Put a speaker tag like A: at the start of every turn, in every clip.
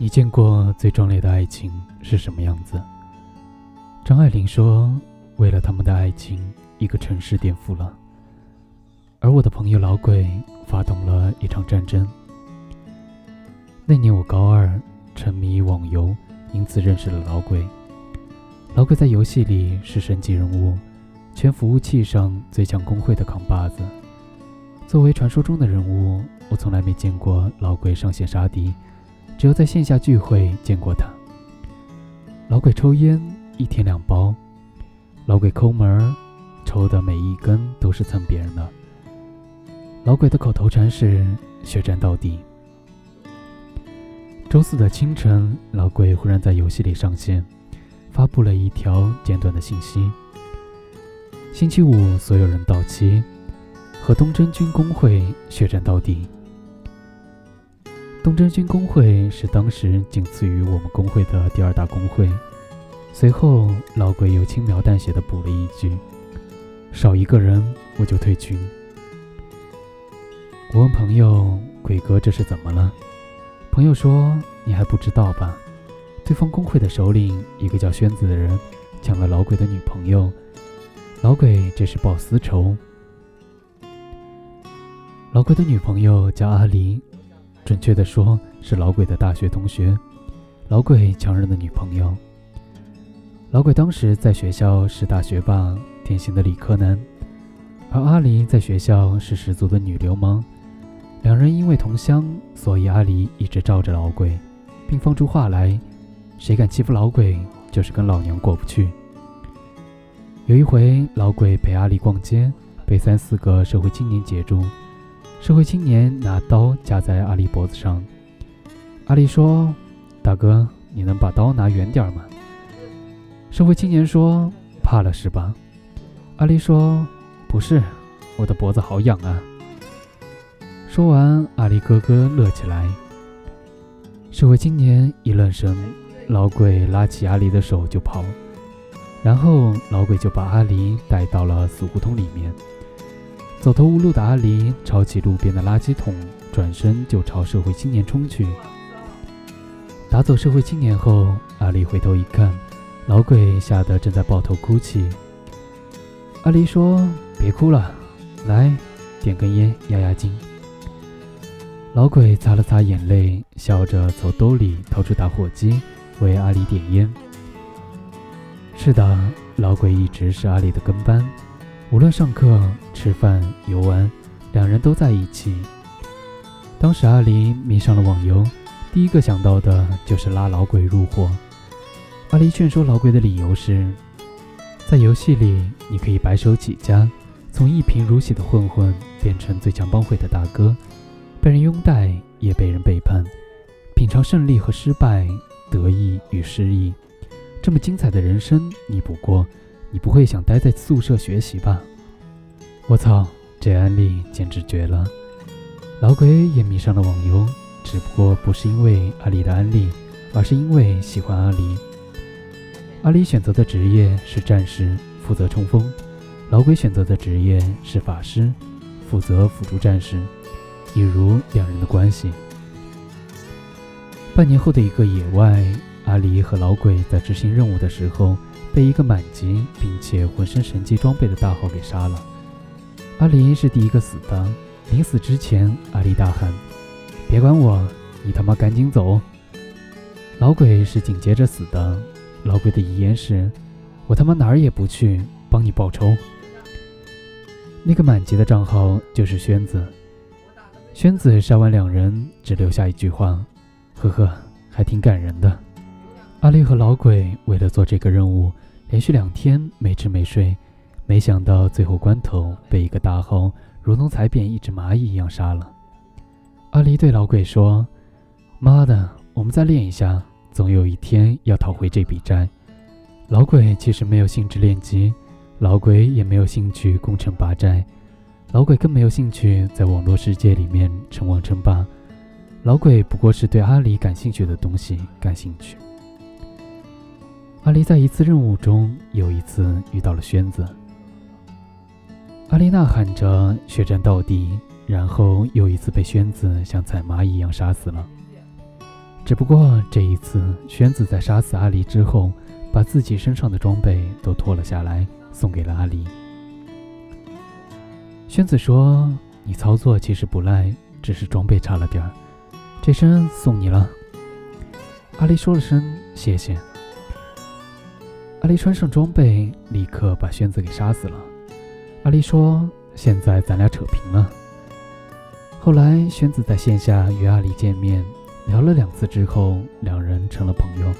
A: 你见过最壮烈的爱情是什么样子？张爱玲说：“为了他们的爱情，一个城市颠覆了。”而我的朋友老鬼发动了一场战争。那年我高二，沉迷网游，因此认识了老鬼。老鬼在游戏里是神级人物，全服务器上最强公会的扛把子。作为传说中的人物，我从来没见过老鬼上线杀敌。只有在线下聚会见过他。老鬼抽烟一天两包，老鬼抠门，抽的每一根都是蹭别人的。老鬼的口头禅是“血战到底”。周四的清晨，老鬼忽然在游戏里上线，发布了一条简短的信息：“星期五，所有人到齐，和东真军工会血战到底。”东征军工会是当时仅次于我们工会的第二大工会。随后，老鬼又轻描淡写的补了一句：“少一个人，我就退群。”我问朋友：“鬼哥，这是怎么了？”朋友说：“你还不知道吧？对方工会的首领，一个叫宣子的人，抢了老鬼的女朋友。老鬼这是报私仇。老鬼的女朋友叫阿离。”准确的说，是老鬼的大学同学，老鬼强人的女朋友。老鬼当时在学校是大学霸，典型的理科男，而阿离在学校是十足的女流氓。两人因为同乡，所以阿离一直罩着老鬼，并放出话来：谁敢欺负老鬼，就是跟老娘过不去。有一回，老鬼陪阿离逛街，被三四个社会青年截住。社会青年拿刀架在阿离脖子上，阿离说：“大哥，你能把刀拿远点吗？”社会青年说：“怕了是吧？”阿离说：“不是，我的脖子好痒啊。”说完，阿离咯咯乐起来。社会青年一愣神，老鬼拉起阿离的手就跑，然后老鬼就把阿离带到了死胡同里面。走投无路的阿离抄起路边的垃圾桶，转身就朝社会青年冲去。打走社会青年后，阿离回头一看，老鬼吓得正在抱头哭泣。阿离说：“别哭了，来，点根烟压压惊。”老鬼擦了擦眼泪，笑着从兜里掏出打火机，为阿离点烟。是的，老鬼一直是阿离的跟班。无论上课、吃饭、游玩，两人都在一起。当时阿离迷上了网游，第一个想到的就是拉老鬼入伙。阿离劝说老鬼的理由是，在游戏里你可以白手起家，从一贫如洗的混混变成最强帮会的大哥，被人拥戴也被人背叛，品尝胜利和失败，得意与失意，这么精彩的人生你不过。你不会想待在宿舍学习吧？我操，这安利简直绝了！老鬼也迷上了网游，只不过不是因为阿离的安利，而是因为喜欢阿离。阿离选择的职业是战士，负责冲锋；老鬼选择的职业是法师，负责辅助战士。一如两人的关系。半年后的一个野外，阿离和老鬼在执行任务的时候。被一个满级并且浑身神级装备的大号给杀了。阿离是第一个死的。临死之前，阿离大喊：“别管我，你他妈赶紧走！”老鬼是紧接着死的。老鬼的遗言是：“我他妈哪儿也不去，帮你报仇。”那个满级的账号就是宣子。宣子杀完两人，只留下一句话：“呵呵，还挺感人的。”阿离和老鬼为了做这个任务。连续两天没吃没睡，没想到最后关头被一个大号如同踩扁一只蚂蚁一样杀了。阿离对老鬼说：“妈的，我们再练一下，总有一天要讨回这笔债。”老鬼其实没有兴致练级，老鬼也没有兴趣攻城拔寨，老鬼更没有兴趣在网络世界里面称王称霸。老鬼不过是对阿离感兴趣的东西感兴趣。阿离在一次任务中，又一次遇到了宣子。阿离呐喊着血战到底，然后又一次被宣子像踩蚂蚁一样杀死了。只不过这一次，宣子在杀死阿离之后，把自己身上的装备都脱了下来，送给了阿离。宣子说：“你操作其实不赖，只是装备差了点儿，这身送你了。”阿离说了声谢谢。阿离穿上装备，立刻把宣子给杀死了。阿离说：“现在咱俩扯平了。”后来，宣子在线下与阿离见面，聊了两次之后，两人成了朋友。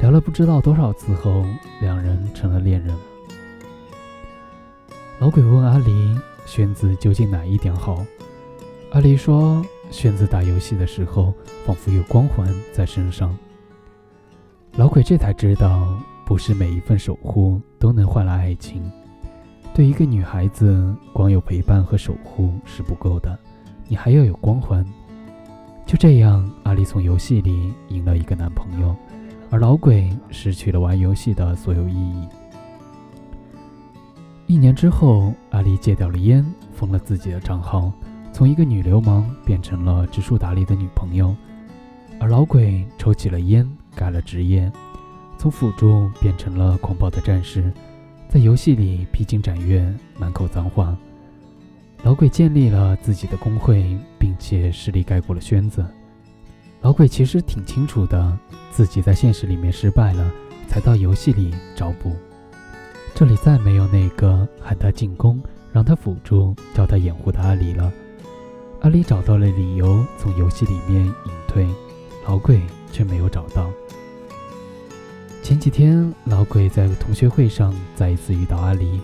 A: 聊了不知道多少次后，两人成了恋人。老鬼问阿离：“宣子究竟哪一点好？”阿离说：“宣子打游戏的时候，仿佛有光环在身上。”老鬼这才知道，不是每一份守护都能换来爱情。对一个女孩子，光有陪伴和守护是不够的。你还要有光环。就这样，阿丽从游戏里赢了一个男朋友，而老鬼失去了玩游戏的所有意义。一年之后，阿丽戒掉了烟，封了自己的账号，从一个女流氓变成了知书达理的女朋友。而老鬼抽起了烟，改了职业，从辅助变成了狂暴的战士，在游戏里披荆斩棘，满口脏话。老鬼建立了自己的工会，并且实力盖过了宣子。老鬼其实挺清楚的，自己在现实里面失败了，才到游戏里找补。这里再没有那个喊他进攻、让他辅助、叫他掩护的阿离了。阿离找到了理由从游戏里面隐退，老鬼却没有找到。前几天，老鬼在同学会上再一次遇到阿离。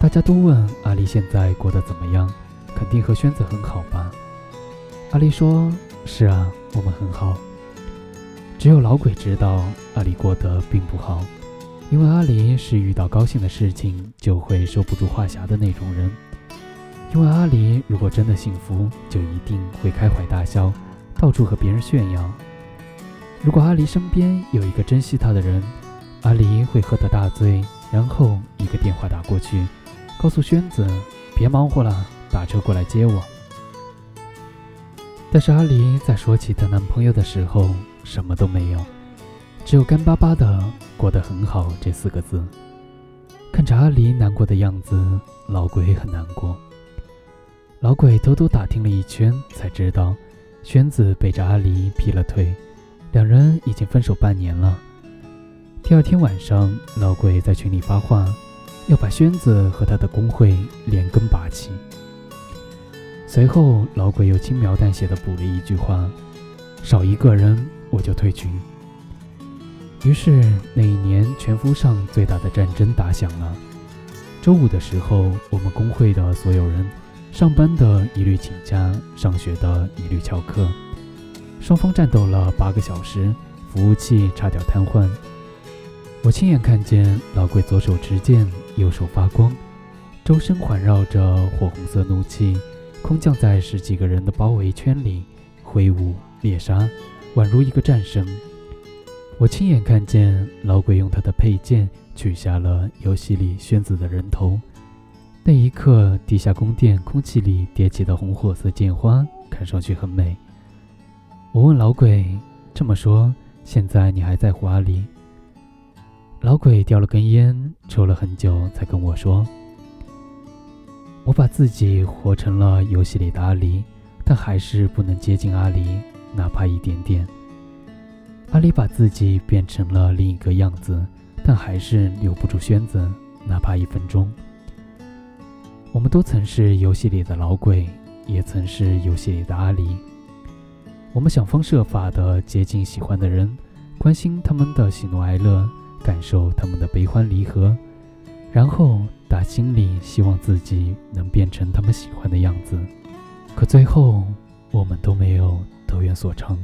A: 大家都问阿离现在过得怎么样，肯定和宣子很好吧？阿离说：“是啊，我们很好。”只有老鬼知道阿离过得并不好，因为阿离是遇到高兴的事情就会收不住话匣的那种人。因为阿离如果真的幸福，就一定会开怀大笑，到处和别人炫耀。如果阿离身边有一个珍惜他的人，阿离会喝得大醉，然后一个电话打过去。告诉宣子，别忙活了，打车过来接我。但是阿离在说起她男朋友的时候，什么都没有，只有干巴巴的“过得很好”这四个字。看着阿离难过的样子，老鬼很难过。老鬼偷偷打听了一圈，才知道宣子背着阿离劈了腿，两人已经分手半年了。第二天晚上，老鬼在群里发话。要把宣子和他的工会连根拔起。随后，老鬼又轻描淡写的补了一句话：“少一个人，我就退群。”于是，那一年全服上最大的战争打响了。周五的时候，我们工会的所有人，上班的一律请假，上学的一律翘课。双方战斗了八个小时，服务器差点瘫痪。我亲眼看见老鬼左手持剑。右手发光，周身环绕着火红色怒气，空降在十几个人的包围圈里，挥舞猎杀，宛如一个战神。我亲眼看见老鬼用他的佩剑取下了游戏里宣子的人头，那一刻，地下宫殿空气里叠起的红火色剑花看上去很美。我问老鬼：“这么说，现在你还在乎阿离？”老鬼叼了根烟，抽了很久，才跟我说：“我把自己活成了游戏里的阿离，但还是不能接近阿离，哪怕一点点。阿离把自己变成了另一个样子，但还是留不住宣子，哪怕一分钟。我们都曾是游戏里的老鬼，也曾是游戏里的阿离。我们想方设法的接近喜欢的人，关心他们的喜怒哀乐。”感受他们的悲欢离合，然后打心里希望自己能变成他们喜欢的样子，可最后我们都没有得愿所成。